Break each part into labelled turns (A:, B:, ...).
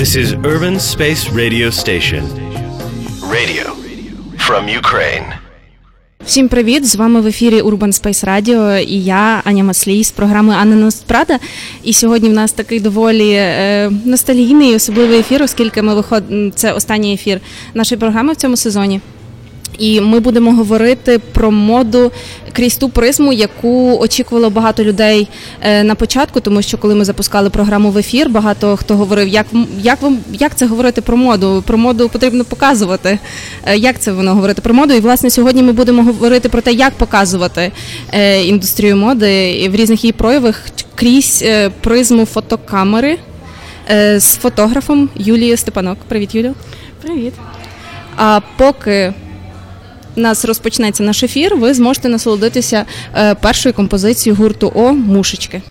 A: This is Urban Space Radio Station. Radio from Ukraine.
B: Всім привіт! З вами в ефірі Urban Space Radio і я, Аня Маслій з програми Анна Нострада. І сьогодні в нас такий доволі е, ностальгійний і особливий ефір, оскільки ми виход... Це останній ефір нашої програми в цьому сезоні. І ми будемо говорити про моду крізь ту призму, яку очікувало багато людей е, на початку, тому що коли ми запускали програму в ефір, багато хто говорив, як як вам як це говорити про моду? Про моду потрібно показувати. Е, як це воно говорити про моду? І власне сьогодні ми будемо говорити про те, як показувати е, індустрію моди в різних її проявах крізь призму фотокамери з фотографом Юлією Степанок. Привіт, Юлію.
C: Привіт.
B: А поки у нас розпочнеться наш ефір, ви зможете насолодитися е, першою композицією гурту О Мушечки.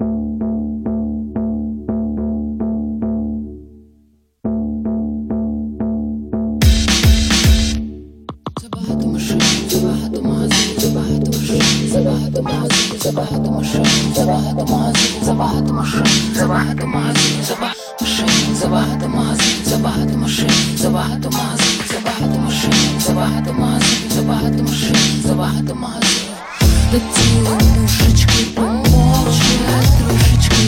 D: Забагато машин, забагато магазинів, забагато машин, забагато магазинів, забагато машин, забагато магазинів, забагато машин, забагато магазинів, забагато машин, забагато магазинів, забагато машин, забагато магазинів, забагато машин, забагато магазинів, забагато машин, забагато магазинів. Летіли душечки, помовчи трошечки,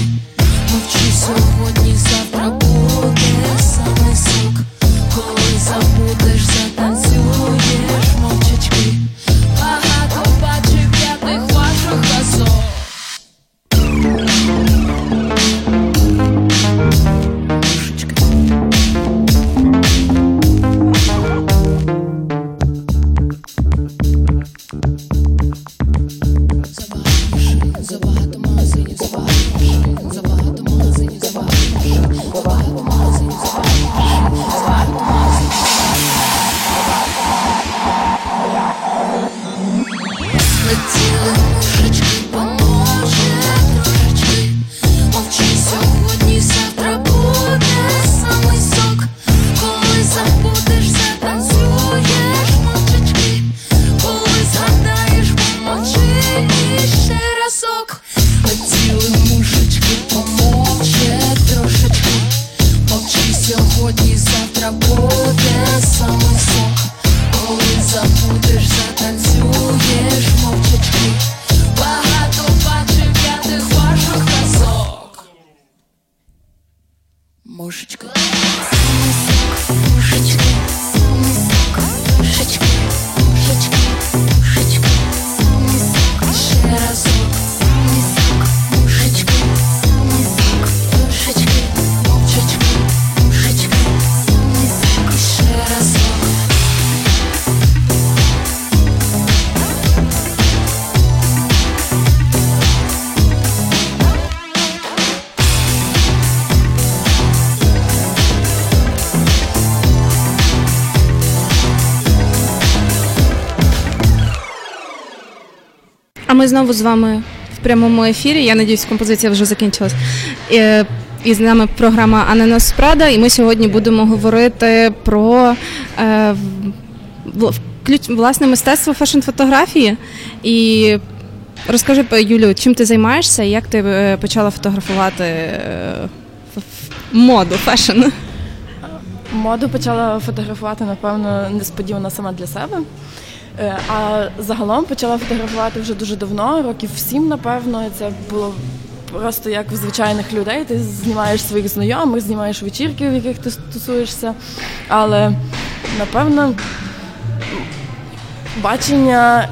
B: ми знову з вами в прямому ефірі. Я надіюсь, композиція вже закінчилась. Е, І з нами програма Анна не носить Prada, і ми сьогодні будемо говорити про е, власне мистецтво фешн-фотографії. І розкажи, Юлю, чим ти займаєшся і як ти е, почала фотографувати моду, фешн?
C: Моду почала фотографувати, напевно, несподівано сама для себе. Е, А загалом почала фотографувати вже дуже давно, років сім, напевно. Це було просто як в звичайних людей. Ти знімаєш своїх знайомих, знімаєш вечірки, в яких ти тусуєшся. Але напевно бачення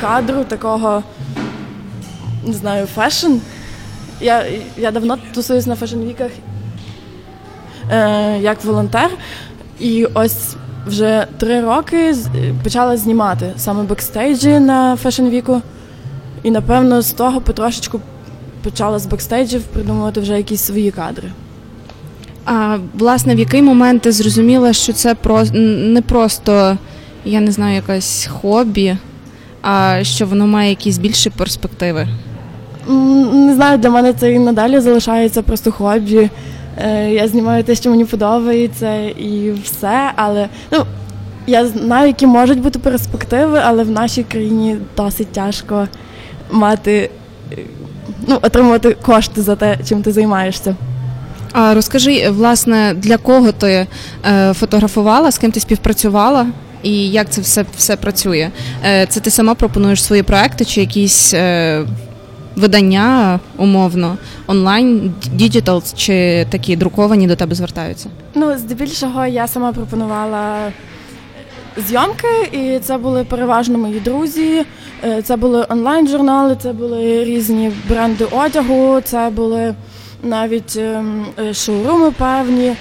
C: кадру такого, не знаю, фешн. Я, я давно тусуюсь на fashion week ах е, як волонтер. І ось вже три роки почала знімати саме бекстейджі на Fashion Week. І напевно з того потрошечку почала з бекстейджів придумувати вже якісь свої кадри.
B: А власне, в який момент ти зрозуміла, що це про не просто, я не знаю, якесь хобі, а що воно має якісь більші перспективи?
C: Не знаю, для мене це і надалі залишається просто хобі. Е, Я знімаю те, що мені подобається, і все. Але ну, я знаю, які можуть бути перспективи, але в нашій країні досить тяжко мати, е, ну, отримувати кошти за те, чим ти займаєшся.
B: А розкажи, власне, для кого ти е, фотографувала, з ким ти співпрацювала? І як це все, все працює? Це ти сама пропонуєш свої проекти чи якісь видання умовно онлайн, діджитал чи такі друковані до тебе звертаються?
C: Ну, здебільшого я сама пропонувала зйомки, і це були переважно мої друзі. Е, Це були онлайн-журнали, це були різні бренди одягу, це були навіть ем, е, шоуруми певні.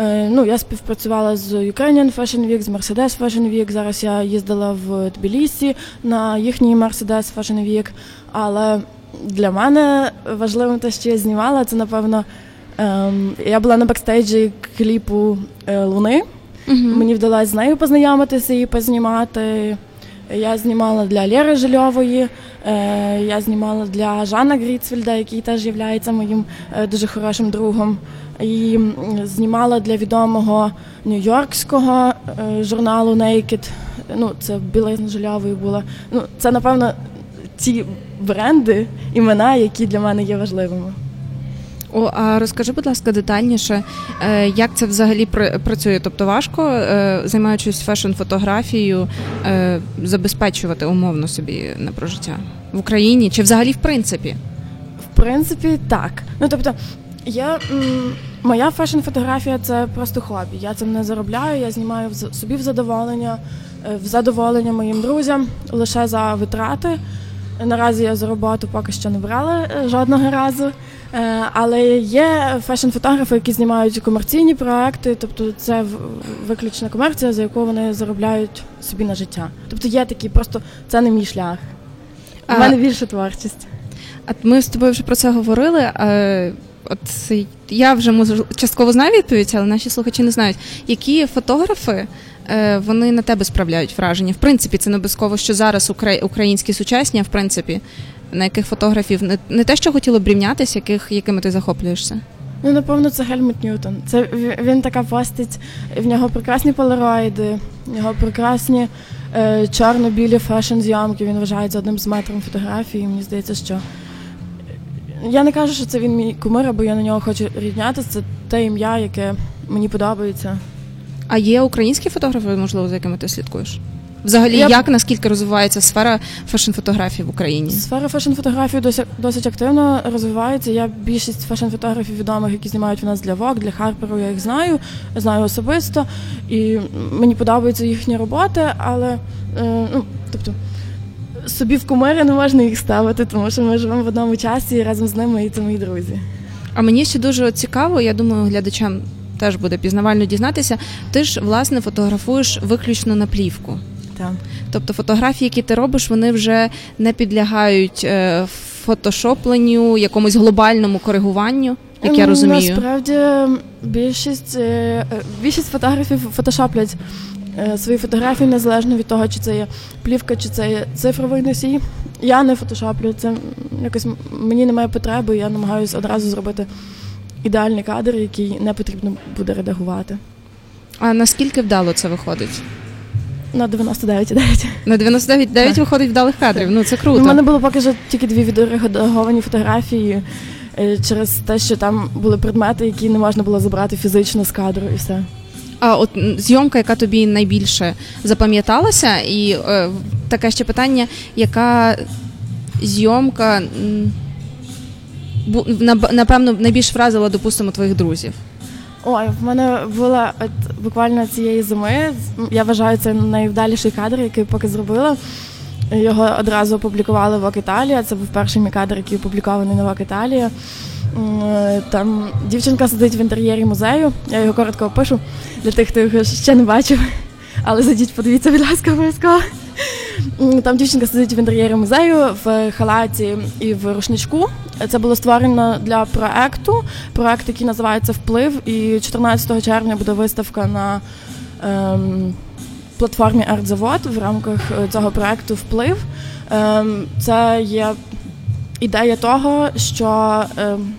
C: Е, Ну, я співпрацювала з Ukrainian Fashion Week, з Mercedes Fashion Week. Зараз я їздила в Тбілісі на їхній Mercedes Fashion Week. Але для мене важливим те, що я знімала, це напевно. ем, Я була на бекстейджі кліпу е, Луни. Мені вдалося з нею познайомитися і познімати. Я знімала для Лєри Жильової, е, я знімала для Жана Гріцфельда, який теж є моїм е, дуже хорошим другом. І знімала для відомого нью-йоркського е, журналу Naked. Ну, це білизна Жильової була. Ну, це, напевно, ті бренди, імена, які для мене є важливими.
B: О, а розкажи, будь ласка, детальніше, е, як це взагалі пр- працює? Тобто важко, е, займаючись фешн-фотографією, е, забезпечувати умовно собі на прожиття в Україні чи взагалі в принципі?
C: В принципі, так. Ну тобто, я моя фешн-фотографія це просто хобі. Я цим не заробляю, я знімаю собі в задоволення, в задоволення моїм друзям лише за витрати. Наразі я за роботу поки що не брала е, жодного разу. Е, Але є фешн-фотографи, які знімають комерційні проекти, тобто це виключна комерція, за яку вони заробляють собі на життя. Тобто є такі, просто це не мій шлях. У
B: А-
C: мене більше творчість.
B: А ми з тобою вже про це говорили. Е, От я вже можу частково знаю відповідь, але наші слухачі не знають, які фотографи вони на тебе справляють враження. В принципі, це не обов'язково, що зараз укра- українські сучасні, в принципі, на яких фотографів не, те, що хотіло б рівнятися, яких, якими ти захоплюєшся.
C: Ну, напевно, це Гельмут Ньютон. Це він така постать, в нього прекрасні полароїди, в нього прекрасні е, чорно-білі фешн-зйомки. Він вважається одним з метром фотографії. Мені здається, що я не кажу, що це він мій кумир, або я на нього хочу рівнятися. Це те ім'я, яке мені подобається.
B: А є українські фотографи, можливо, за якими ти слідкуєш? Взагалі,
C: Я
B: як наскільки розвивається сфера фешн-фотографії в Україні?
C: Сфера фешн-фотографії досить, досить активно розвивається. Я більшість фешн-фотографів відомих, які знімають в нас для Vogue, для Harper, я їх знаю, знаю особисто, і мені подобаються їхні роботи, але е, ну, тобто. Собі в кумири не можна їх ставити, тому що ми живемо в одному часі і разом з ними і це мої друзі.
B: А мені ще дуже цікаво, я думаю, глядачам теж буде пізнавально дізнатися. Ти ж власне фотографуєш виключно на плівку.
C: Так.
B: Тобто фотографії, які ти робиш, вони вже не підлягають е, фотошопленню, якомусь глобальному коригуванню, як я
C: Ем,
B: розумію.
C: Насправді більшість, е, е, більшість фотографів фотошоплять свої фотографії незалежно від того, чи це є плівка, чи це є цифровий носій. Я не фотошоплю, це якось мені немає потреби, я намагаюся одразу зробити ідеальний кадр, який не потрібно буде редагувати.
B: А наскільки вдало це виходить?
C: На 99,9.
B: На 99 виходить вдалих кадрів. Ну це круто.
C: У мене було поки що тільки дві відредаговані фотографії е, через те, що там були предмети, які не можна було забрати фізично з кадру, і все.
B: А от зйомка, яка тобі найбільше запам'яталася, і е, таке ще питання, яка зйомка напевно найбільш вразила, допустимо, твоїх друзів?
C: Ой, в мене була от буквально цієї зими. Я вважаю, це найвдаліший кадр, який поки зробила. Його одразу опублікували в Італія. Це був перший мій кадр, який опублікований на Італія. Там дівчинка сидить в інтер'єрі музею. Я його коротко опишу для тих, хто його ще не бачив. Але зайдіть, подивіться, будь ласка, обов'язково. Там дівчинка сидить в інтер'єрі музею в халаті і в рушничку. Це було створено для проекту. Проект, який називається Вплив. І 14 червня буде виставка на ем, платформі Артзавод в рамках е, цього проекту Вплив. Ем, це є ідея того, що ем,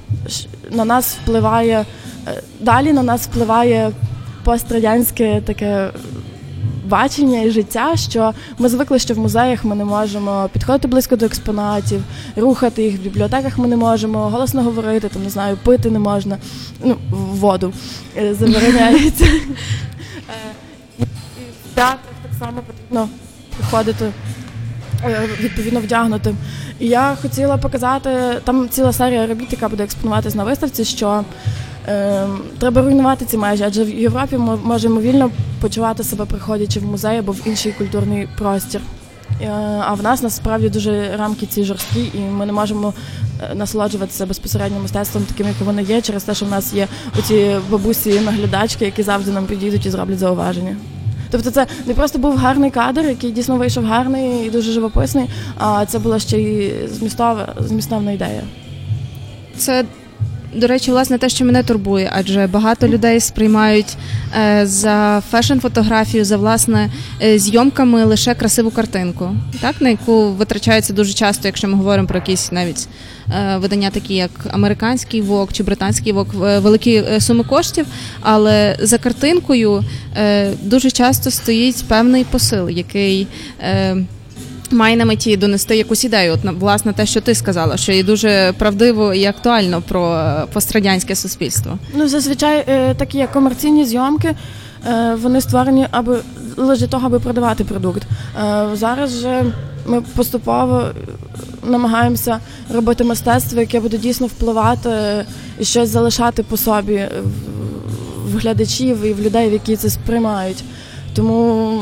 C: на нас впливає е, далі на нас впливає пострадянське таке бачення і життя, що ми звикли, що в музеях ми не можемо підходити близько до експонатів, рухати їх в бібліотеках. Ми не можемо голосно говорити, там не знаю, пити не можна. Ну, воду е, забороняється. В театрах так само потрібно приходити е, відповідно вдягнутим. І я хотіла показати, там ціла серія робіт, яка буде експонуватись на виставці, що треба руйнувати ці межі, адже в Європі ми можемо вільно почувати себе, приходячи в музей або в інший культурний простір. Е, а в нас насправді дуже рамки ці жорсткі, і ми не можемо е, насолоджуватися безпосередньо мистецтвом, таким, як вони є, через те, що в нас є оці бабусі-наглядачки, які завжди нам підійдуть і зроблять зауваження. Тобто це не просто був гарний кадр, який дійсно вийшов гарний і дуже живописний, а це була ще й змістова, змістовна ідея.
B: Це, до речі, власне те, що мене турбує, адже багато людей сприймають е, за фешн-фотографію, за власне е, зйомками лише красиву картинку, так на яку витрачається дуже часто, якщо ми говоримо про якісь навіть е, видання, такі як американський вок чи британський вок, великі суми коштів. Але за картинкою дуже часто стоїть певний посил, який. Має на меті донести якусь ідею. От власне те, що ти сказала, що і дуже правдиво і актуально про е, пострадянське суспільство.
C: Ну, зазвичай е, такі як комерційні зйомки, е, вони створені аби лише того, аби продавати продукт. Зараз же ми поступово намагаємося робити мистецтво, яке буде дійсно впливати і щось залишати по собі в, глядачів і в людей, які це сприймають. Тому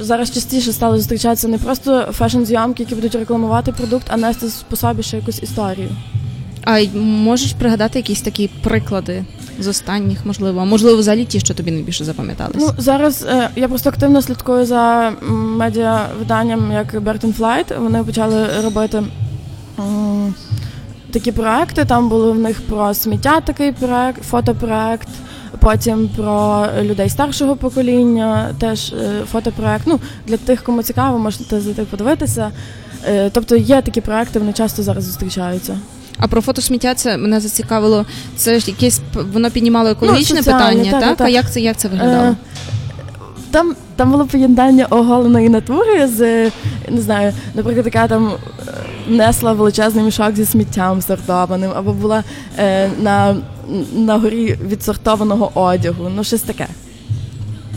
C: зараз частіше стало зустрічатися не просто фешн-зйомки, які будуть рекламувати продукт, а нести по собі ще якусь історію.
B: А можеш пригадати якісь такі приклади з останніх, можливо, а можливо, взагалі ті, що тобі найбільше запам'ятались?
C: Ну зараз е, я просто активно слідкую за м, медіавиданням, як Burton Flight. Вони почали робити м, такі проекти. Там були в них про сміття такий проект, фотопроект. Потім про людей старшого покоління, теж е, фотопроект. Ну для тих, кому цікаво, можете зайти подивитися. Е, тобто є такі проекти, вони часто зараз зустрічаються.
B: А про фотосміття це мене зацікавило. Це ж якесь воно піднімало екологічне
C: Ну,
B: питання,
C: так,
B: так?
C: так,
B: А як це як це виглядало?
C: Е, Там, там було поєднання оголеної натури з, не знаю, наприклад, яка там несла величезний мішок зі сміттям сортованим, або була е, на, на горі відсортованого одягу. Ну, щось таке.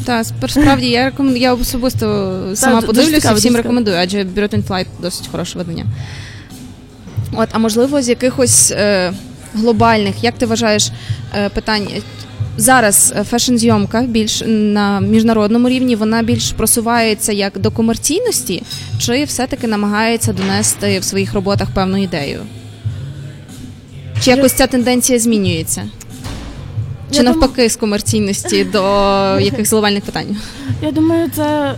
B: Та спер- справді я рекомен... я особисто сама
C: дуже
B: подивлюся,
C: цікаво,
B: всім
C: дуже
B: рекомендую, адже Britain Flight досить хороше видання. От, а можливо, з якихось е, глобальних, як ти вважаєш, е, питань. Зараз е, фешн-зйомка більш на міжнародному рівні вона більш просувається як до комерційності, чи все-таки намагається донести в своїх роботах певну ідею? Чи якось ця тенденція змінюється? Чи
C: Я
B: навпаки з комерційності до якихось глобальних питань?
C: Я думаю, це е,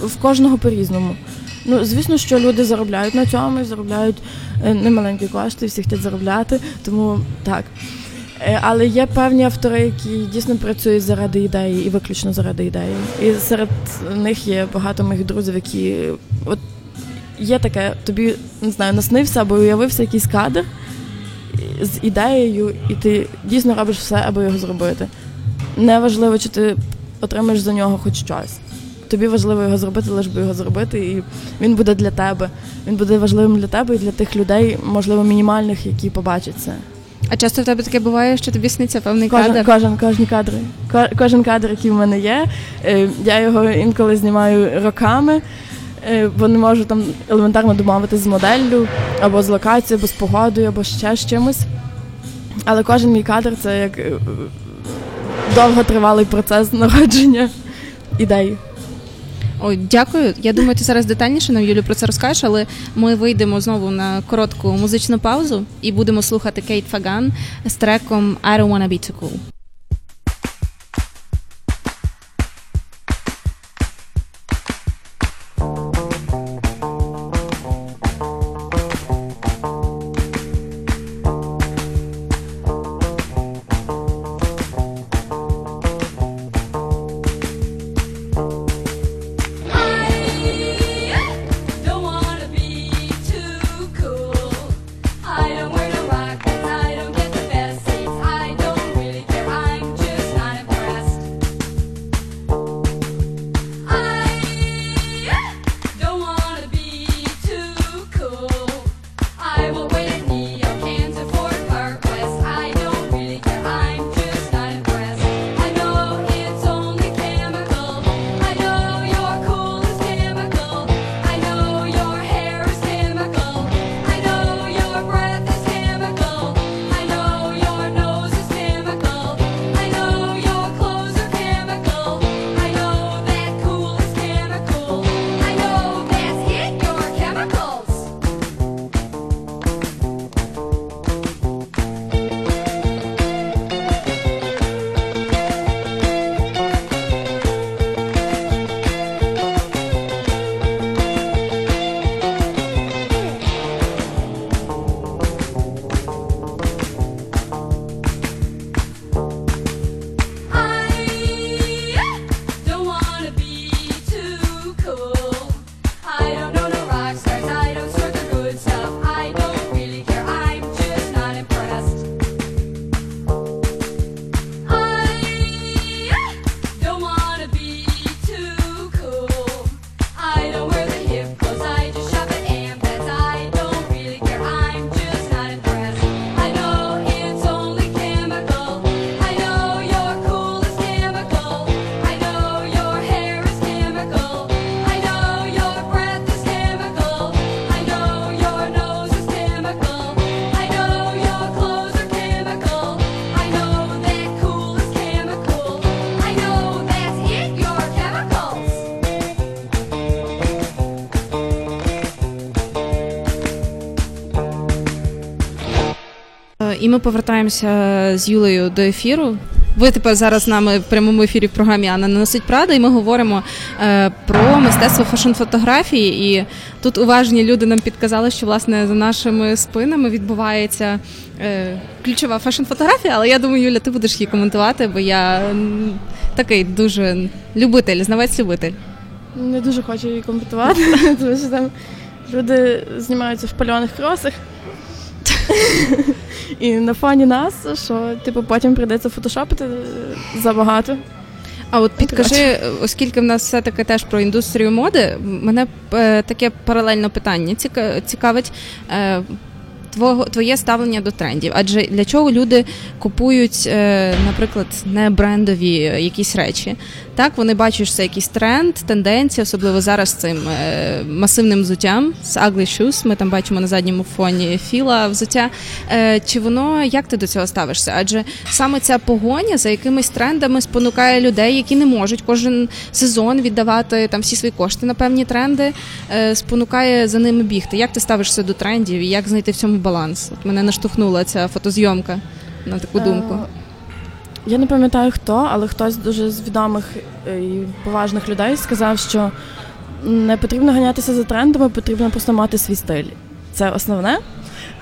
C: в кожного по-різному. Ну, звісно, що люди заробляють на цьому заробляють е, немаленькі кошти, всі хочуть заробляти, тому так. Е, Але є певні автори, які дійсно працюють заради ідеї і виключно заради ідеї. І серед них є багато моїх друзів, які от є таке, тобі не знаю, наснився або уявився якийсь кадр з ідеєю, і ти дійсно робиш все, аби його зробити. Неважливо, чи ти отримаєш за нього хоч щось. Тобі важливо його зробити, лиш би його зробити, і він буде для тебе. Він буде важливим для тебе і для тих людей, можливо, мінімальних, які побачать це.
B: А часто в тебе таке буває, що тобі сниться певний
C: Кожен,
B: кадр?
C: кожен, кожні кадри. Кожен кадр, який в мене є, е, я його інколи знімаю роками, е, бо не можу там елементарно домовитися з моделлю, або з локацією, або з погодою, або ще з чимось. Але кожен мій кадр це як е, довготривалий процес народження ідеї.
B: Ой, дякую. Я думаю, ти зараз детальніше нам Юлю про це розкажеш, але ми вийдемо знову на коротку музичну паузу і будемо слухати Кейт Фаган з треком I don't wanna be too cool. Ми повертаємося з Юлею до ефіру. Ви тепер зараз з нами в прямому ефірі в програмі Анна наносить Прада, і ми говоримо е, про мистецтво фешн-фотографії. І тут уважні люди нам підказали, що власне за нашими спинами відбувається е, ключова фешн-фотографія. Але я думаю, Юля, ти будеш її коментувати, бо я такий дуже любитель, знавець-любитель.
C: Не дуже хочу її коментувати, тому що там люди знімаються в пальоних кросах. І на фоні нас, що типу потім прийдеться фотошопити забагато.
B: А от підкажи, оскільки в нас все таки теж про індустрію моди, мене е, таке паралельне питання цікавить. Е, Твого твоє ставлення до трендів, адже для чого люди купують, е, наприклад, не брендові якісь речі? Так, вони бачать, що це якийсь тренд, тенденція, особливо зараз з цим е, масивним взуттям з Ugly Shoes, Ми там бачимо на задньому фоні філа взуття. Е, чи воно як ти до цього ставишся? Адже саме ця погоня за якимись трендами спонукає людей, які не можуть кожен сезон віддавати там всі свої кошти на певні тренди, е, спонукає за ними бігти. Як ти ставишся до трендів і як знайти в цьому баланс? От мене наштовхнула ця фотозйомка на таку думку.
C: Я не пам'ятаю хто, але хтось дуже з відомих е, і поважних людей сказав, що не потрібно ганятися за трендами, потрібно просто мати свій стиль. Це основне.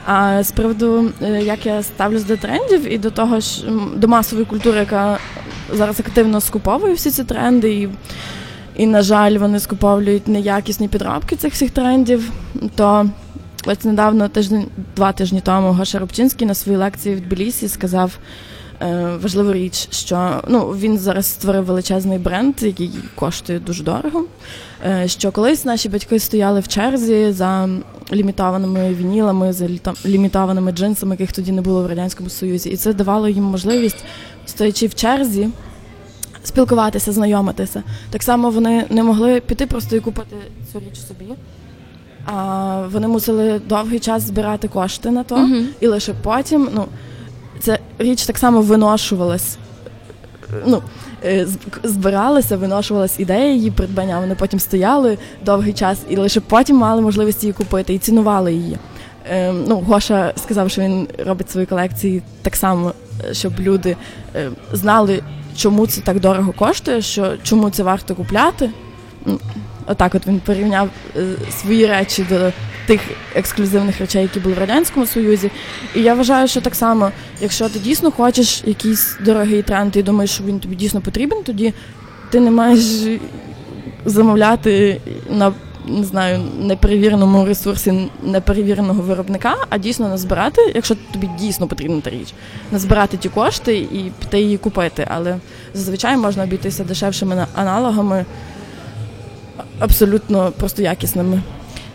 C: А з приводу, е, як я ставлюсь до трендів і до того ж до масової культури, яка зараз активно скуповує всі ці тренди, і, і на жаль, вони скуповують неякісні підробки цих всіх трендів, то ось недавно тиждень, два тижні тому Гоша Рубчинський на своїй лекції в Тбілісі сказав важливу річ, що ну він зараз створив величезний бренд, який коштує дуже дорого. Е, що колись наші батьки стояли в черзі за лімітованими вінілами, за лімітованими джинсами, яких тоді не було в радянському союзі, і це давало їм можливість, стоячи в черзі. Спілкуватися, знайомитися. Так само вони не могли піти просто і купити цю річ собі. А вони мусили довгий час збирати кошти на то,
B: Мгм.
C: і лише потім, ну, ця річ так само виношувалась. Ну, е, збиралася, виношувалась ідея її придбання. Вони потім стояли довгий час і лише потім мали можливість її купити і цінували її. Е, ну, Гоша сказав, що він робить свої колекції так само, е, щоб люди е, знали, чому це так дорого коштує, що чому це варто купляти. Ну, Отак, от він порівняв свої речі до тих ексклюзивних речей, які були в радянському союзі. І я вважаю, що так само, якщо ти дійсно хочеш якийсь дорогий тренд і думаєш, що він тобі дійсно потрібен, тоді ти не маєш замовляти на не знаю, неперевіреному ресурсі неперевіреного виробника, а дійсно назбирати, якщо тобі дійсно потрібна та річ, назбирати ті кошти і піти її купити. Але зазвичай можна обійтися дешевшими аналогами, абсолютно просто якісними.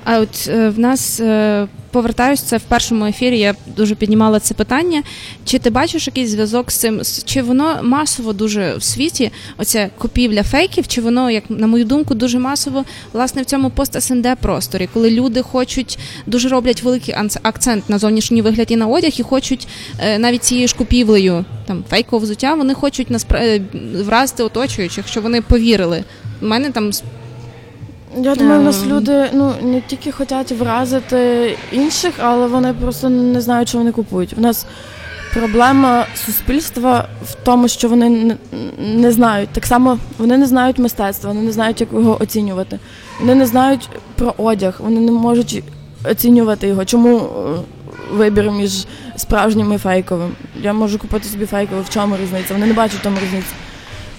B: А от е, в нас е, повертаюсь це в першому ефірі. Я дуже піднімала це питання. Чи ти бачиш якийсь зв'язок з цим? Чи воно масово дуже в світі? Оця купівля фейків? Чи воно, як на мою думку, дуже масово власне в цьому пост СНД просторі, коли люди хочуть дуже роблять великий акцент на зовнішній вигляд і на одяг, і хочуть е, навіть цією ж купівлею там фейкового взуття, вони хочуть наспра- е, вразити оточуючих, що вони повірили. У мене там
C: Я думаю, у нас люди ну не тільки хочуть вразити інших, але вони просто не знають, що вони купують. У нас проблема суспільства в тому, що вони не, не знають. Так само вони не знають мистецтва, вони не знають, як його оцінювати. Вони не знають про одяг, вони не можуть оцінювати його. Чому е, вибір між справжнім і фейковим? Я можу купити собі фейкове, в чому різниця? Вони не бачать в тому різниці.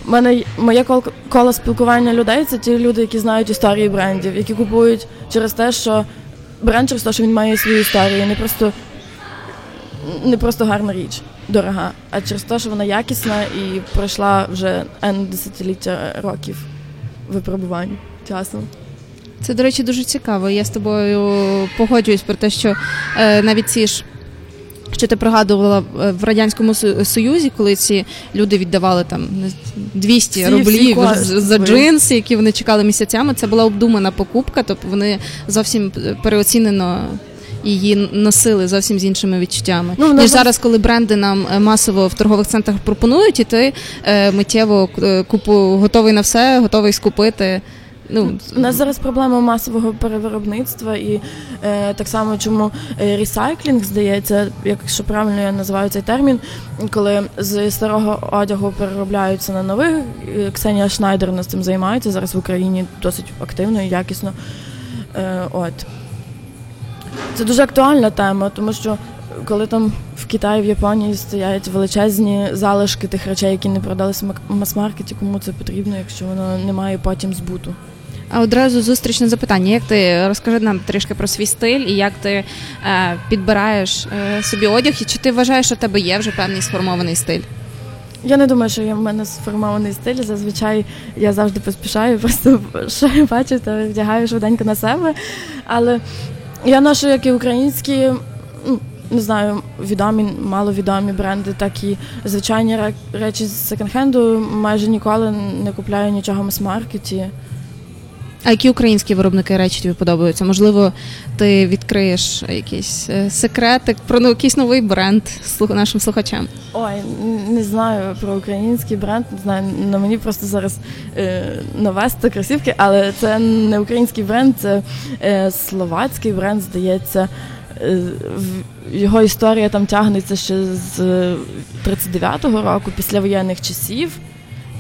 C: Мене моє кол- коло спілкування людей це ті люди, які знають історії брендів, які купують через те, що бренд через те, що він має свою історію, не просто, не просто гарна річ, дорога, а через те, що вона якісна і пройшла вже N десятиліття років випробувань часом.
B: Це, до речі, дуже цікаво. Я з тобою погоджуюсь про те, що е, навіть ці ж. Що ти пригадувала е, в радянському союзі, коли ці люди віддавали там не 200
C: Всі-
B: рублів за джинси, які вони чекали місяцями. Це була обдумана покупка, тобто вони зовсім переоцінено її носили зовсім з іншими відчуттями.
C: Ну,
B: Ніж зараз, коли бренди нам е, масово в торгових центрах пропонують, і ти е, миттєво е, купу готовий на все, готовий скупити. Ну,
C: У нас зараз проблема масового перевиробництва і е, так само, чому е, ресайклінг здається, якщо правильно я називаю цей термін, коли з старого одягу переробляються на новий. Е, Ксенія Шнайдер нас цим займається зараз в Україні досить активно і якісно. Е, от. Це дуже актуальна тема, тому що коли там в Китаї, в Японії стоять величезні залишки тих речей, які не продалися в мас-маркеті, кому це потрібно, якщо воно не має потім збуту.
B: А одразу зустрічне запитання. Як ти розкажи нам трішки про свій стиль і як ти е, підбираєш е, собі одяг, і чи ти вважаєш, що в тебе є вже певний сформований стиль?
C: Я не думаю, що є в мене сформований стиль. Зазвичай я завжди поспішаю, просто що я бачу, то вдягаю швиденько на себе. Але я ношу як і українські, ну, не знаю, відомі, маловідомі бренди, так і звичайні речі з секонд-хенду. Майже ніколи не купляю нічого в мас-маркеті.
B: А які українські виробники речі тобі подобаються? Можливо, ти відкриєш якийсь е, секретик про ну, якийсь новий бренд нашим слухачам.
C: Ой, не знаю про український бренд, не знаю, на мені просто зараз е, навести кросівки, але це не український бренд, це е, словацький бренд, здається. Е, його історія там тягнеться ще з е, 39-го року, після воєнних часів.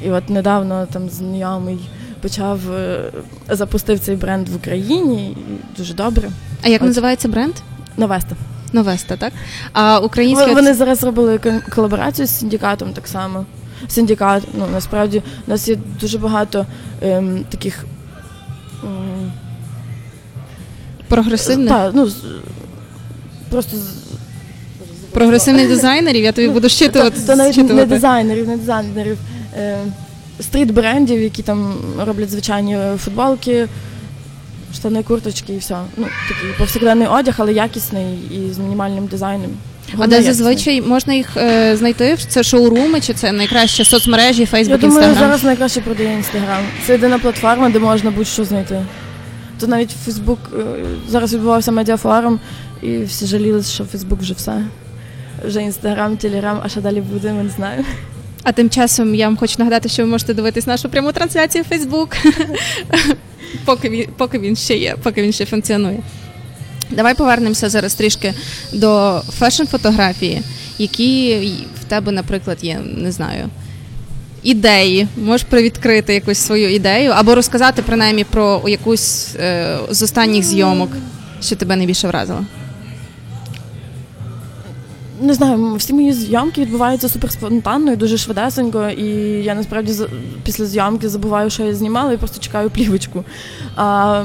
C: І от недавно там знайомий почав е, запустив цей бренд в Україні, і дуже добре.
B: А як
C: От.
B: називається бренд?
C: Навести.
B: Новеста, так? А українські
C: Вони зараз зробили колаборацію з синдикатом так само. Синдикат, ну насправді у нас є дуже багато ем, таких. м,
B: прогресивних
C: Та, ну, просто
B: прогресивних дизайнерів. Я тобі буду щитувати.
C: Та, та навіть не дизайнерів, не дизайнерів. Е, стріт-брендів, які там роблять звичайні футболки, штани, курточки і все. Ну, такий повсякденний одяг, але якісний і з мінімальним дизайном.
B: А де зазвичай можна їх е, знайти? Це шоуруми, чи це найкраще соцмережі,
C: Я
B: Фейсбук,
C: думаю,
B: Інстаграм?
C: зараз найкраще продає інстаграм. Це єдина платформа, де можна будь-що знайти. То навіть Фейсбук е, зараз відбувався медіафорум, і всі жаліли, що Фейсбук вже все. Вже інстаграм, телеграм, а що далі буде, ми не знаємо.
B: А тим часом я вам хочу нагадати, що ви можете дивитись нашу пряму трансляцію в Facebook, поки він, поки він ще є, поки він ще функціонує. Давай повернемося зараз трішки до фешн-фотографії, які в тебе, наприклад, є, не знаю, ідеї. Можеш привідкрити якусь свою ідею або розказати принаймні про якусь е, з останніх зйомок, що тебе найбільше вразило.
C: Не знаю, всі мої зйомки відбуваються супер спонтанно і дуже швидесенько, і я насправді після зйомки забуваю, що я знімала, і просто чекаю плівочку. А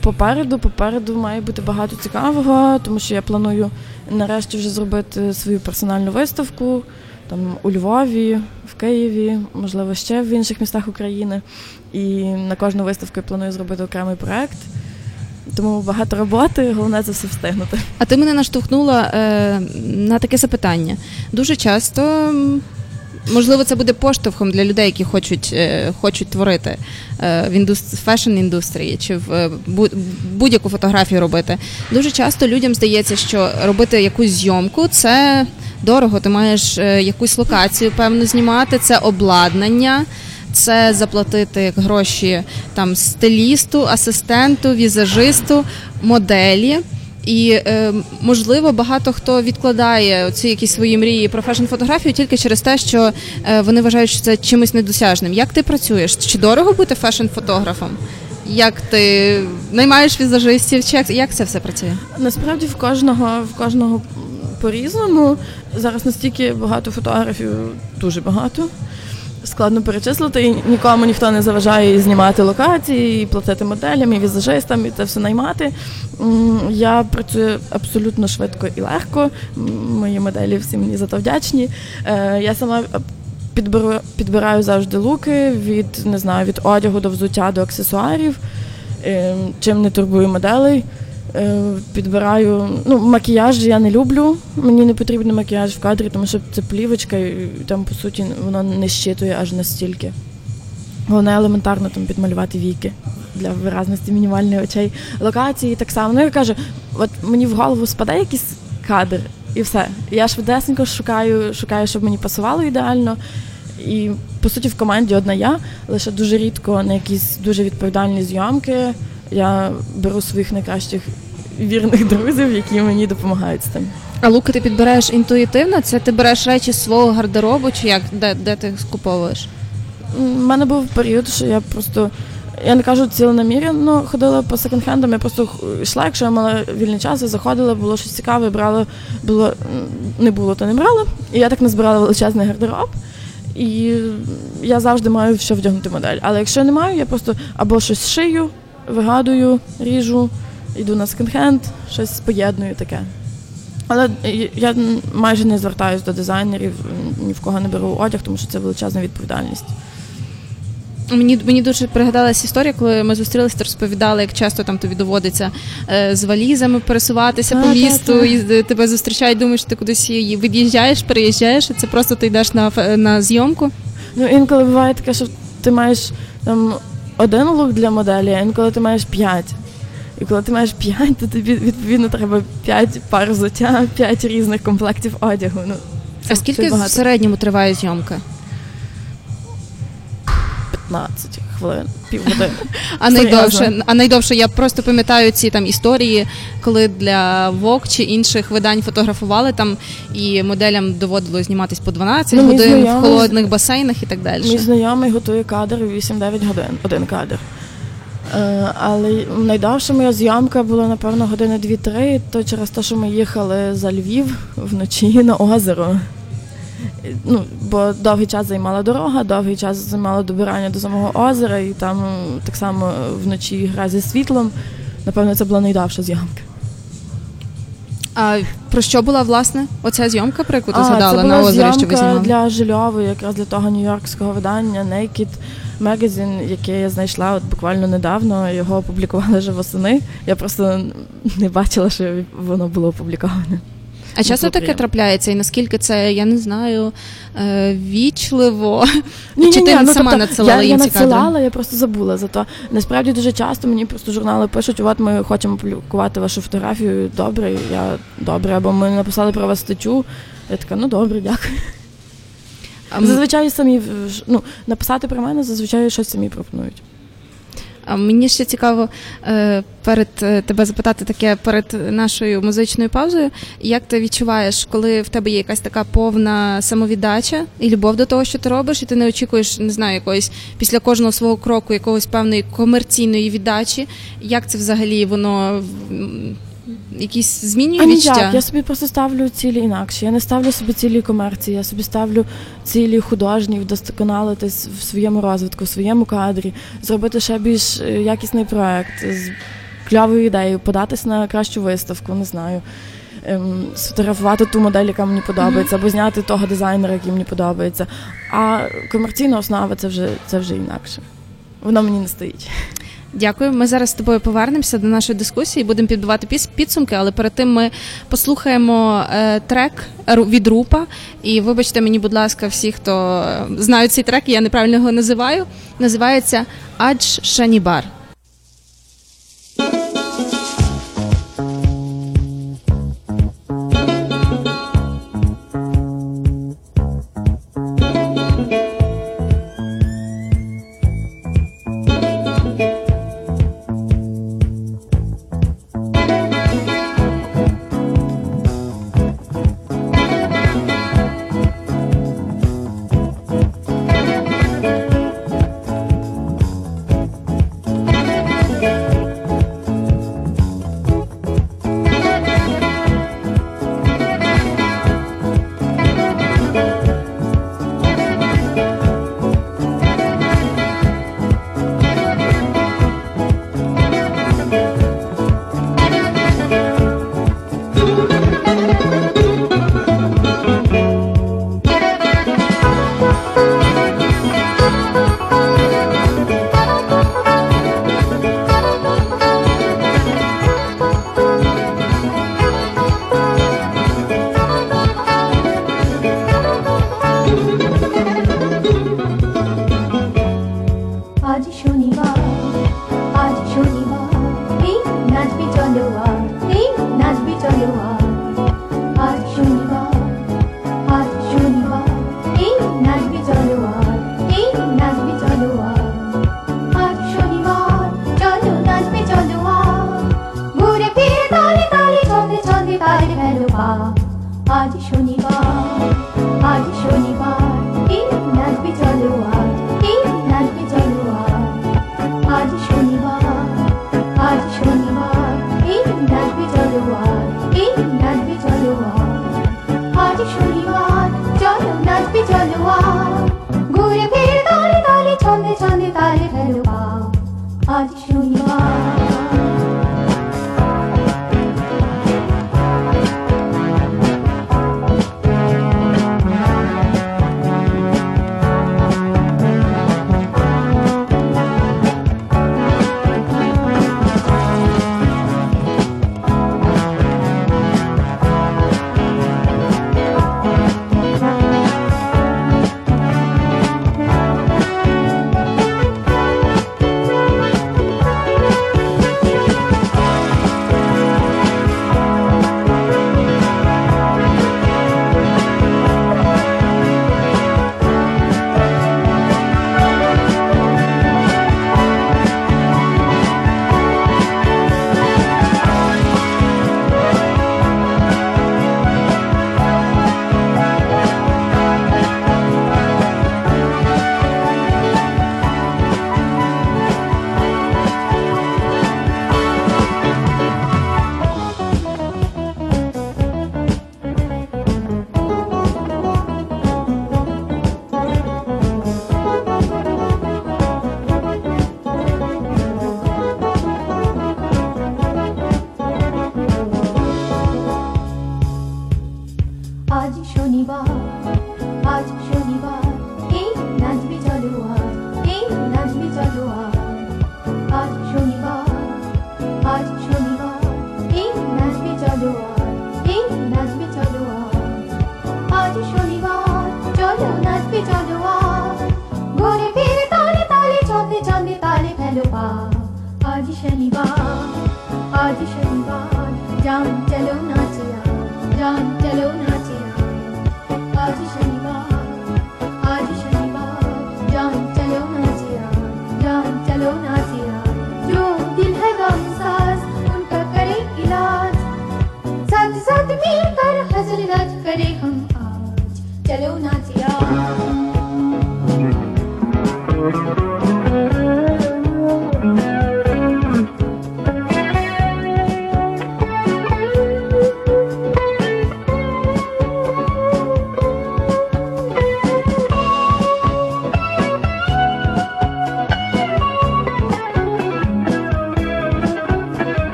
C: попереду, попереду має бути багато цікавого, тому що я планую нарешті вже зробити свою персональну виставку там у Львові, в Києві, можливо, ще в інших містах України. І на кожну виставку я планую зробити окремий проект. Тому багато роботи, головне це все встигнути.
B: А ти мене наштовхнула е, на таке запитання. Дуже часто, можливо, це буде поштовхом для людей, які хочуть, е, хочуть творити е, в індус- фешн-індустрії чи в е, будь-яку фотографію робити. Дуже часто людям здається, що робити якусь зйомку це дорого. Ти маєш якусь локацію певно знімати, це обладнання. Це заплатити гроші там стилісту, асистенту, візажисту, моделі. І е, можливо багато хто відкладає ці якісь свої мрії про фешн-фотографію тільки через те, що е, вони вважають, що це чимось недосяжним. Як ти працюєш? Чи дорого бути фешн-фотографом? Як ти наймаєш візажистів? Чи як, як це все працює?
C: Насправді в кожного в кожного по-різному. Зараз настільки багато фотографів, дуже багато. Складно перечислити, і нікому ніхто не заважає знімати локації, і платити моделям, і візажистам, і це все наймати. Я працюю абсолютно швидко і легко. Мої моделі всі мені за то вдячні. Е, Я сама підберу, підбираю завжди луки від не знаю, від одягу до взуття до аксесуарів. Е, Чим не турбую моделей. Е, Підбираю. Ну, макіяж я не люблю. Мені не потрібен макіяж в кадрі, тому що це плівочка, і там, по суті, воно не щитує аж настільки. Головне елементарно там підмалювати віки для виразності мінімальних очей. Локації так само. Ну, я кажу, от мені в голову спаде якийсь кадр, і все. Я швидесенько шукаю, шукаю, щоб мені пасувало ідеально. І по суті в команді одна я, лише дуже рідко на якісь дуже відповідальні зйомки. Я беру своїх найкращих вірних друзів, які мені допомагають з тим.
B: А луки ти підбираєш інтуїтивно? Це ти береш речі з свого гардеробу, чи як де, де ти скуповуєш?
C: У мене був період, що я просто. Я не кажу ціленамірно ходила по секонд-хендам, я просто йшла, якщо я мала вільний час, я заходила, було щось цікаве, брала, було, не було, то не брала. І я так назбирала величезний гардероб. І я завжди маю що вдягнути модель. Але якщо не маю, я просто або щось шию, вигадую, ріжу, йду на секонд-хенд, щось поєдную таке. Але я- майже не звертаюся до дизайнерів, ні в кого не беру одяг, тому що це величезна відповідальність.
B: Мені мені дуже пригадалась історія, коли ми зустрілися, ти розповідали, як часто там тобі доводиться е, з валізами пересуватися
C: Так,
B: по
C: так,
B: місту,
C: так.
B: і тебе зустрічають, думаєш, ти кудись і від'їжджаєш, переїжджаєш, і це просто ти йдеш на на зйомку.
C: Ну, інколи буває таке, що ти маєш там один лук для моделі, а інколи ти маєш п'ять. І коли ти маєш п'ять, то тобі відповідно треба п'ять пар взуття, п'ять різних комплектів одягу. Ну, це-
B: А скільки в
C: багато.
B: середньому триває зйомка?
C: 15 хвилин, півгодини.
B: А
C: Серйозно?
B: найдовше, а найдовше я просто пам'ятаю ці там історії, коли для Vogue чи інших видань фотографували там, і моделям доводилось зніматись по 12
C: Ну, мій
B: годин в
C: знайомий-
B: холодних басейнах і так далі.
C: Мій знайомий готує кадр 8-9 годин, один кадр. Е, але найдовша моя зйомка була, напевно, години 2-3, то через те, що ми їхали за Львів вночі на озеро. Е, Ну, бо довгий час займала дорога, довгий час займало добирання до самого озера, і там так само вночі гра зі світлом. Напевно, це була найдовша зйомка.
B: А про що була власне оця зйомка, про яку ти
C: А,
B: згадала
C: це була
B: на озері, що ви знімали?
C: для Жильової, якраз для того нью-йоркського видання Naked Magazine, яке я знайшла от буквально недавно. Його опублікували вже восени. Я просто не бачила, що воно було опубліковане.
B: А часто таке трапляється, і наскільки це, я не знаю, е, вічливо.
C: Ні,
B: Чи
C: ні,
B: ти
C: ні, ну,
B: сама
C: тобто,
B: надсилала
C: я,
B: їм
C: я
B: ці кадри?
C: я просто забула за то. Насправді дуже часто мені просто журнали пишуть, от ми хочемо опублікувати вашу фотографію. Добре, я добре, або ми написали про вас статтю. Я така, ну добре, дякую. Зазвичай самі ну, написати про мене, зазвичай щось самі пропонують.
B: А мені ще цікаво е, перед е, тебе запитати таке перед нашою музичною паузою. Як ти відчуваєш, коли в тебе є якась така повна самовіддача і любов до того, що ти робиш, і ти не очікуєш, не знаю, якоїсь після кожного свого кроку якогось певної комерційної віддачі? Як це взагалі воно якісь змінює
C: А
B: відчуття?
C: ніяк, я собі просто ставлю цілі інакше. Я не ставлю собі цілі комерції, я собі ставлю цілі художні, вдосконалитись в своєму розвитку, в своєму кадрі, зробити ще більш е, якісний проект з кльовою ідеєю, податись на кращу виставку, не знаю. Ем, сфотографувати ту модель, яка мені подобається, або зняти того дизайнера, який мені подобається. А комерційна основа це вже, це вже інакше. Воно мені не стоїть.
B: Дякую. Ми зараз з тобою повернемося до нашої дискусії, будемо підбивати піс- підсумки, але перед тим ми послухаємо е, трек від Рупа. І вибачте мені, будь ласка, всі, хто е, знають цей трек, я неправильно його називаю. Називається Адж Шанібар.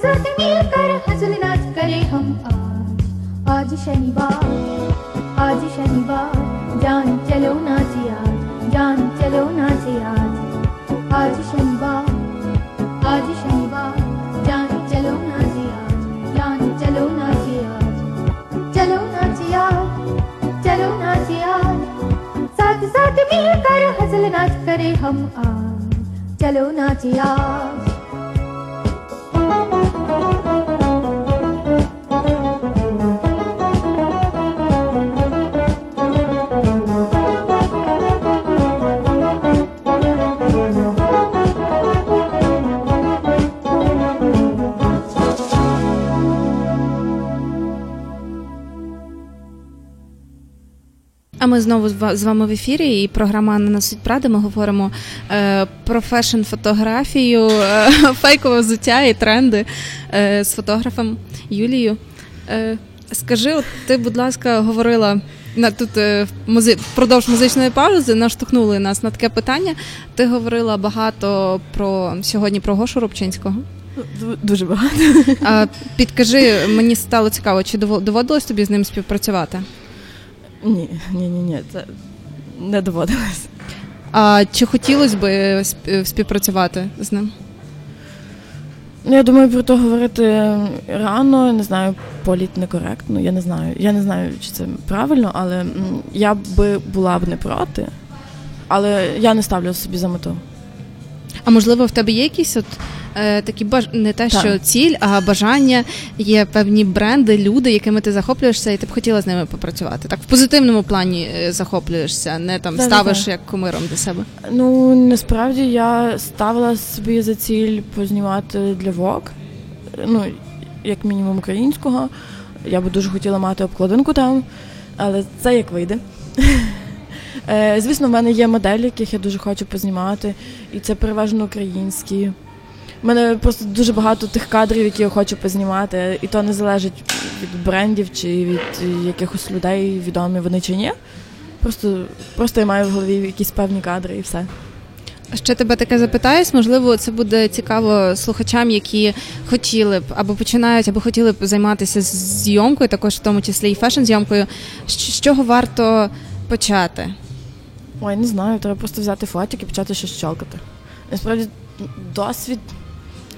E: साथ मिलकर हंसल नाच करे हम आज। आज शनिवार आज शनिवार, जान चलो नाचे आज, जान चलो नाचे आज। आज शनिवार आज शनिवार, जान चलो नाचे आज, जान चलो नाचे आज। चलो नाचे आज, चलो नाचे आज। साथ साथ मिलकर हंसल नाच करे हम आज। चलो नाचे आज।
B: Ми знову з вами в ефірі, і програма «Не носить Прада». Ми говоримо е, про фешн-фотографію, е, фейкове взуття і тренди е, з фотографом Юлією. Е, скажи, от ти, будь ласка, говорила на тут е, музи... впродовж музичної паузи наштовхнули нас на таке питання. Ти говорила багато про сьогодні про Гошу Рубчинського.
C: Дуже багато.
B: А, підкажи, мені стало цікаво, чи дово- доводилось тобі з ним співпрацювати?
C: Ні, ні, ні, ні, це не доводилось.
B: А чи хотілося б співпрацювати з ним?
C: Ну, я думаю, про то говорити рано, не знаю, політ некоректно. Я не знаю. Я не знаю, чи це правильно, але я би була б не проти, але я не ставлю собі за мету.
B: А можливо, в тебе є якісь от такі баж... не те,
C: Так.
B: що ціль, а бажання, є певні бренди, люди, якими ти захоплюєшся, і ти б хотіла з ними попрацювати. Так, в позитивному плані е, захоплюєшся, не там
C: Так,
B: ставиш
C: так.
B: як кумиром для себе.
C: Ну, насправді я ставила собі за ціль познімати для Vogue, ну, як мінімум українського. Я би дуже хотіла мати обкладинку там, але це як вийде. Е, Звісно, в мене є моделі, яких я дуже хочу познімати, і це переважно українські. У мене просто дуже багато тих кадрів, які я хочу познімати, і то не залежить від брендів чи від якихось людей, відомі вони чи ні. Просто, просто я маю в голові якісь певні кадри і все.
B: Ще тебе таке запитаюсь, можливо, це буде цікаво слухачам, які хотіли б або починають, або хотіли б займатися зйомкою, також в тому числі і фешн-зйомкою. З з чого варто почати?
C: Ой, не знаю, треба просто взяти фотик і почати щось щелкати. Насправді, досвід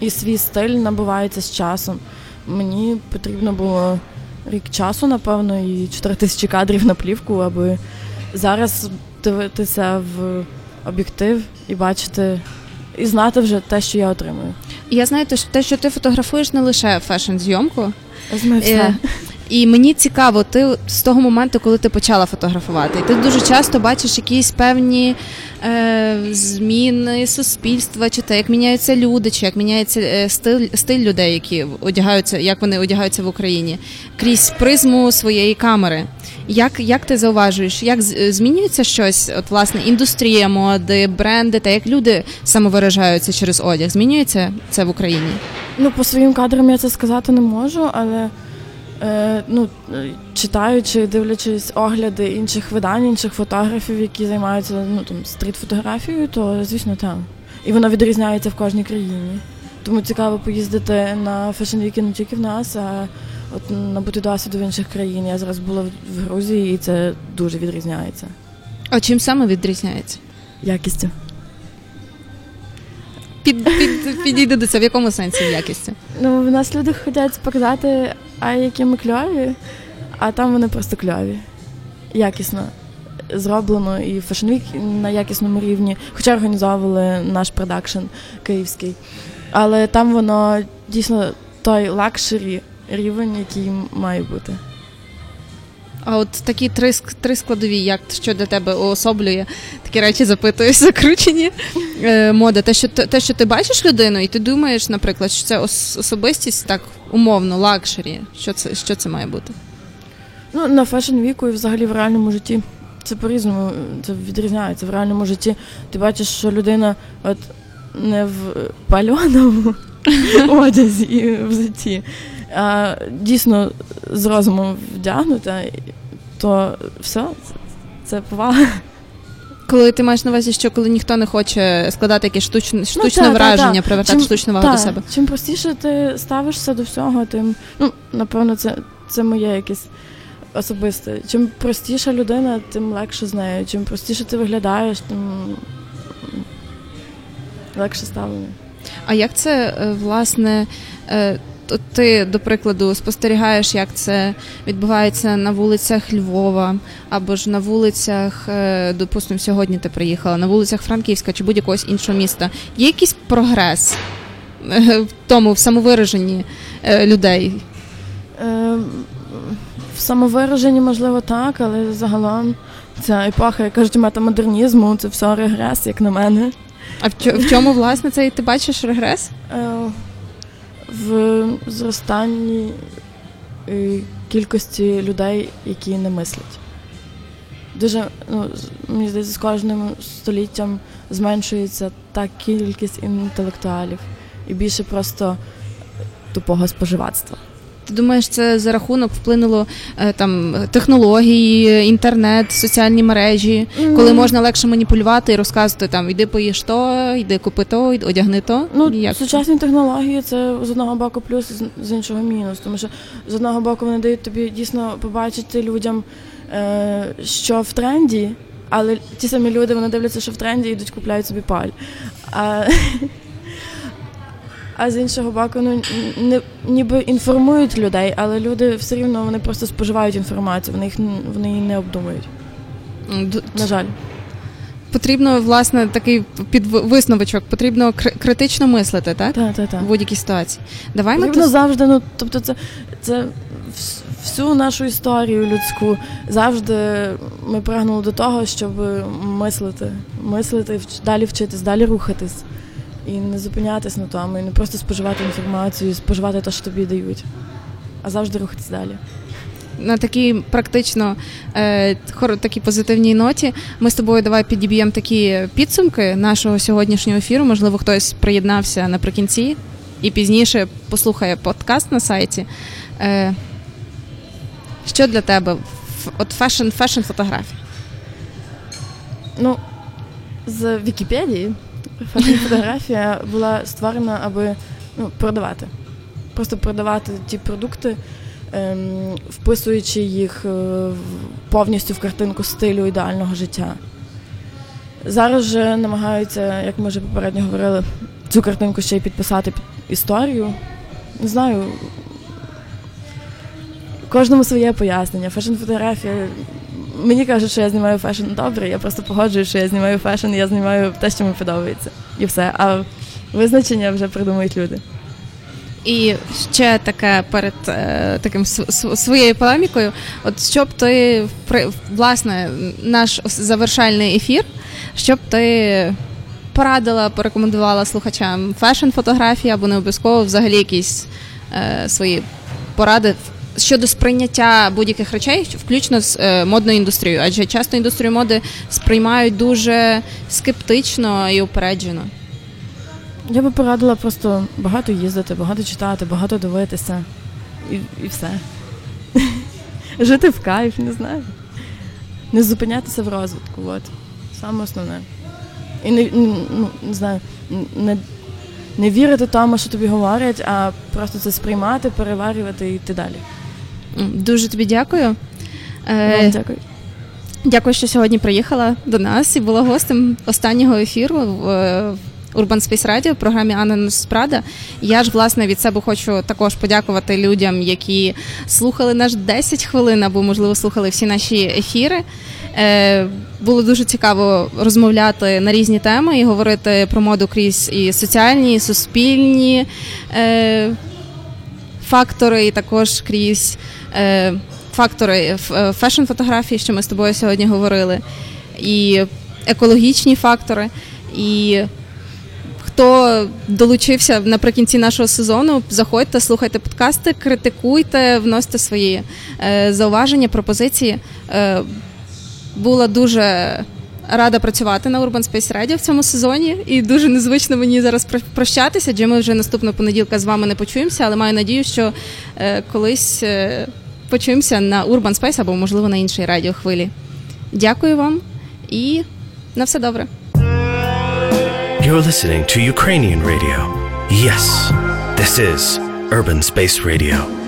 C: і свій стиль набувається з часом. Мені потрібно було рік часу, напевно, і 4 тисячі кадрів на плівку, аби зараз дивитися в об'єктив і бачити, і знати вже те, що я отримую.
B: Я знаю, те, що- ти фотографуєш не лише фешн-зйомку.
C: Знаю все.
B: Е, І мені цікаво, ти з того моменту, коли ти почала фотографувати, ти дуже часто бачиш якісь певні е, зміни суспільства, чи те, як міняються люди, чи як міняється е, стиль, стиль людей, які одягаються, як вони одягаються в Україні, крізь призму своєї камери. Як, як ти зауважуєш, як змінюється щось, от власне, індустрія моди, бренди, та як люди самовиражаються через одяг? Змінюється це в Україні?
C: Ну, по своїм кадрам я це сказати не можу, але е, ну, е, читаючи, дивлячись огляди інших видань, інших фотографів, які займаються ну, там, стріт-фотографією, то звісно там. І воно відрізняється в кожній країні. Тому цікаво поїздити на фешн-віки не тільки в нас, а от набути досвіду в інших країн. Я зараз була в Грузії, і це дуже відрізняється.
B: А чим саме відрізняється?
C: Якістю.
B: Під, під, підійди до цього, в якому сенсі якістю?
C: Ну, в нас люди хочуть показати, а які ми кльові, а там вони просто кльові. Якісно зроблено і fashion week на якісному рівні, хоча організовували наш продакшн київський. Але там воно дійсно той luxury рівень, який має бути.
B: А от такі три, три складові, як що для тебе уособлює, такі речі запитую, закручені е, мода. Те що, те, що ти бачиш людину, і ти думаєш, наприклад, що це особистість так умовно, luxury. Що це, що це має бути?
C: Ну, на фешн-віку і взагалі в реальному житті це по-різному це відрізняється. В реальному житті ти бачиш, що людина от не в пальоному одязі і в житті, а дійсно з розумом вдягнута, то все, це повага.
B: Коли ти маєш на увазі, що коли ніхто не хоче складати якесь штучне, штучне
C: Ну, та, та,
B: враження,
C: та.
B: привертати
C: Чим-
B: штучну увагу
C: та,
B: до себе.
C: Чим простіше ти ставишся до всього, тим ну напевно, це, це моє якесь особисте. Чим простіша людина, тим легше з нею. Чим простіше ти виглядаєш, тим легше ставлення.
B: А як це е, власне? Ти, до прикладу, спостерігаєш, як це відбувається на вулицях Львова, або ж на вулицях, е, допустимо, сьогодні ти приїхала, на вулицях Франківська чи будь-якого іншого міста. Є якийсь прогрес е, в тому, в самовираженні е, людей?
C: В самовираженні, можливо, так, але загалом ця епоха, як кажуть, метамодернізму, це все регрес, як на мене.
B: А в в чому, власне, це ти бачиш регрес?
C: В зростанні е, кількості людей, які не мислять. Дуже, ну, мені здається, з кожним століттям зменшується та кількість інтелектуалів і більше просто тупого споживацтва.
B: Ти думаєш, це за рахунок вплинуло е, там технології, інтернет, соціальні мережі, коли можна легше маніпулювати і розказувати там йди поїж то, йди купи то, одягни то.
C: Ну,
B: Як?
C: сучасні технології це з одного боку плюс, з- з іншого мінус. Тому що з одного боку вони дають тобі дійсно побачити людям, е, що в тренді, але ті самі люди вони дивляться, що в тренді і йдуть купляють собі паль. А, а з іншого боку, ну не ніби інформують людей, але люди все рівно вони просто споживають інформацію, вони їх вони її не обдумують.
B: Д-
C: На жаль.
B: Потрібно власне такий підвисновочок, потрібно кри- критично мислити, так?
C: Так, так, так.
B: В будь-якій ситуації. Давай ми
C: Потрібно завжди, ну тобто, це, це всю нашу історію людську завжди ми прагнули до того, щоб мислити, мислити, далі вчитись, далі рухатись. І не зупинятись на тому, і не просто споживати інформацію, споживати те, що тобі дають, а завжди рухатись далі.
B: на такій практично е, такій позитивній ноті. Ми з тобою давай підіб'ємо такі підсумки нашого сьогоднішнього ефіру. Можливо, хтось приєднався наприкінці і пізніше послухає подкаст на сайті. Е, що для тебе? От фешн, фешн фотографія.
C: Ну, з Вікіпедії фотографія була створена, аби ну, продавати. Просто продавати ті продукти, ем, вписуючи їх е, повністю в картинку стилю ідеального життя. Зараз же намагаються, як ми вже попередньо говорили, цю картинку ще й підписати під історію. Не знаю. Кожному своє пояснення. Фешн-фотографія Мені кажуть, що я знімаю фешн добре, я просто погоджуюсь, що я знімаю фешн, я знімаю те, що мені подобається. І все. А визначення вже придумують люди.
B: І ще таке перед е, таким св- св- своєю полемікою. От щоб ти власне наш завершальний ефір, щоб ти порадила, порекомендувала слухачам фешн-фотографії або не обов'язково взагалі якісь е, свої поради щодо сприйняття будь-яких речей, включно з е, модною індустрією, адже часто індустрію моди сприймають дуже скептично і упереджено.
C: Я би порадила просто багато їздити, багато читати, багато дивитися. І, і все. Жити в кайф, не знаю. Не зупинятися в розвитку, от. Саме основне. І не, ну, не знаю, не, не вірити тому, що тобі говорять, а просто це сприймати, переварювати і йти далі.
B: Дуже тобі дякую. Е,
C: Вам дякую.
B: Дякую, що сьогодні приїхала до нас і була гостем останнього ефіру в е, Urban Space Radio в програмі Анна Носпрада. Я ж власне від себе хочу також подякувати людям, які слухали наш 10 хвилин або, можливо, слухали всі наші ефіри. Е, Було дуже цікаво розмовляти на різні теми і говорити про моду крізь і соціальні, і суспільні фактори, і також крізь фактори фешн-фотографії, що ми з тобою сьогодні говорили, і екологічні фактори. І хто долучився наприкінці нашого сезону, заходьте, слухайте подкасти, критикуйте, вносьте свої е, зауваження, пропозиції. Е, була дуже рада працювати на Urban Space Radio в цьому сезоні, і дуже незвично мені зараз про- прощатися, адже ми вже наступного понеділка з вами не почуємося, але маю надію, що е, колись е, почуємося на Urban Space або, можливо, на іншій радіохвилі. Дякую вам і На все добре.
A: You're listening to Ukrainian radio. Yes, this is Urban Space Radio.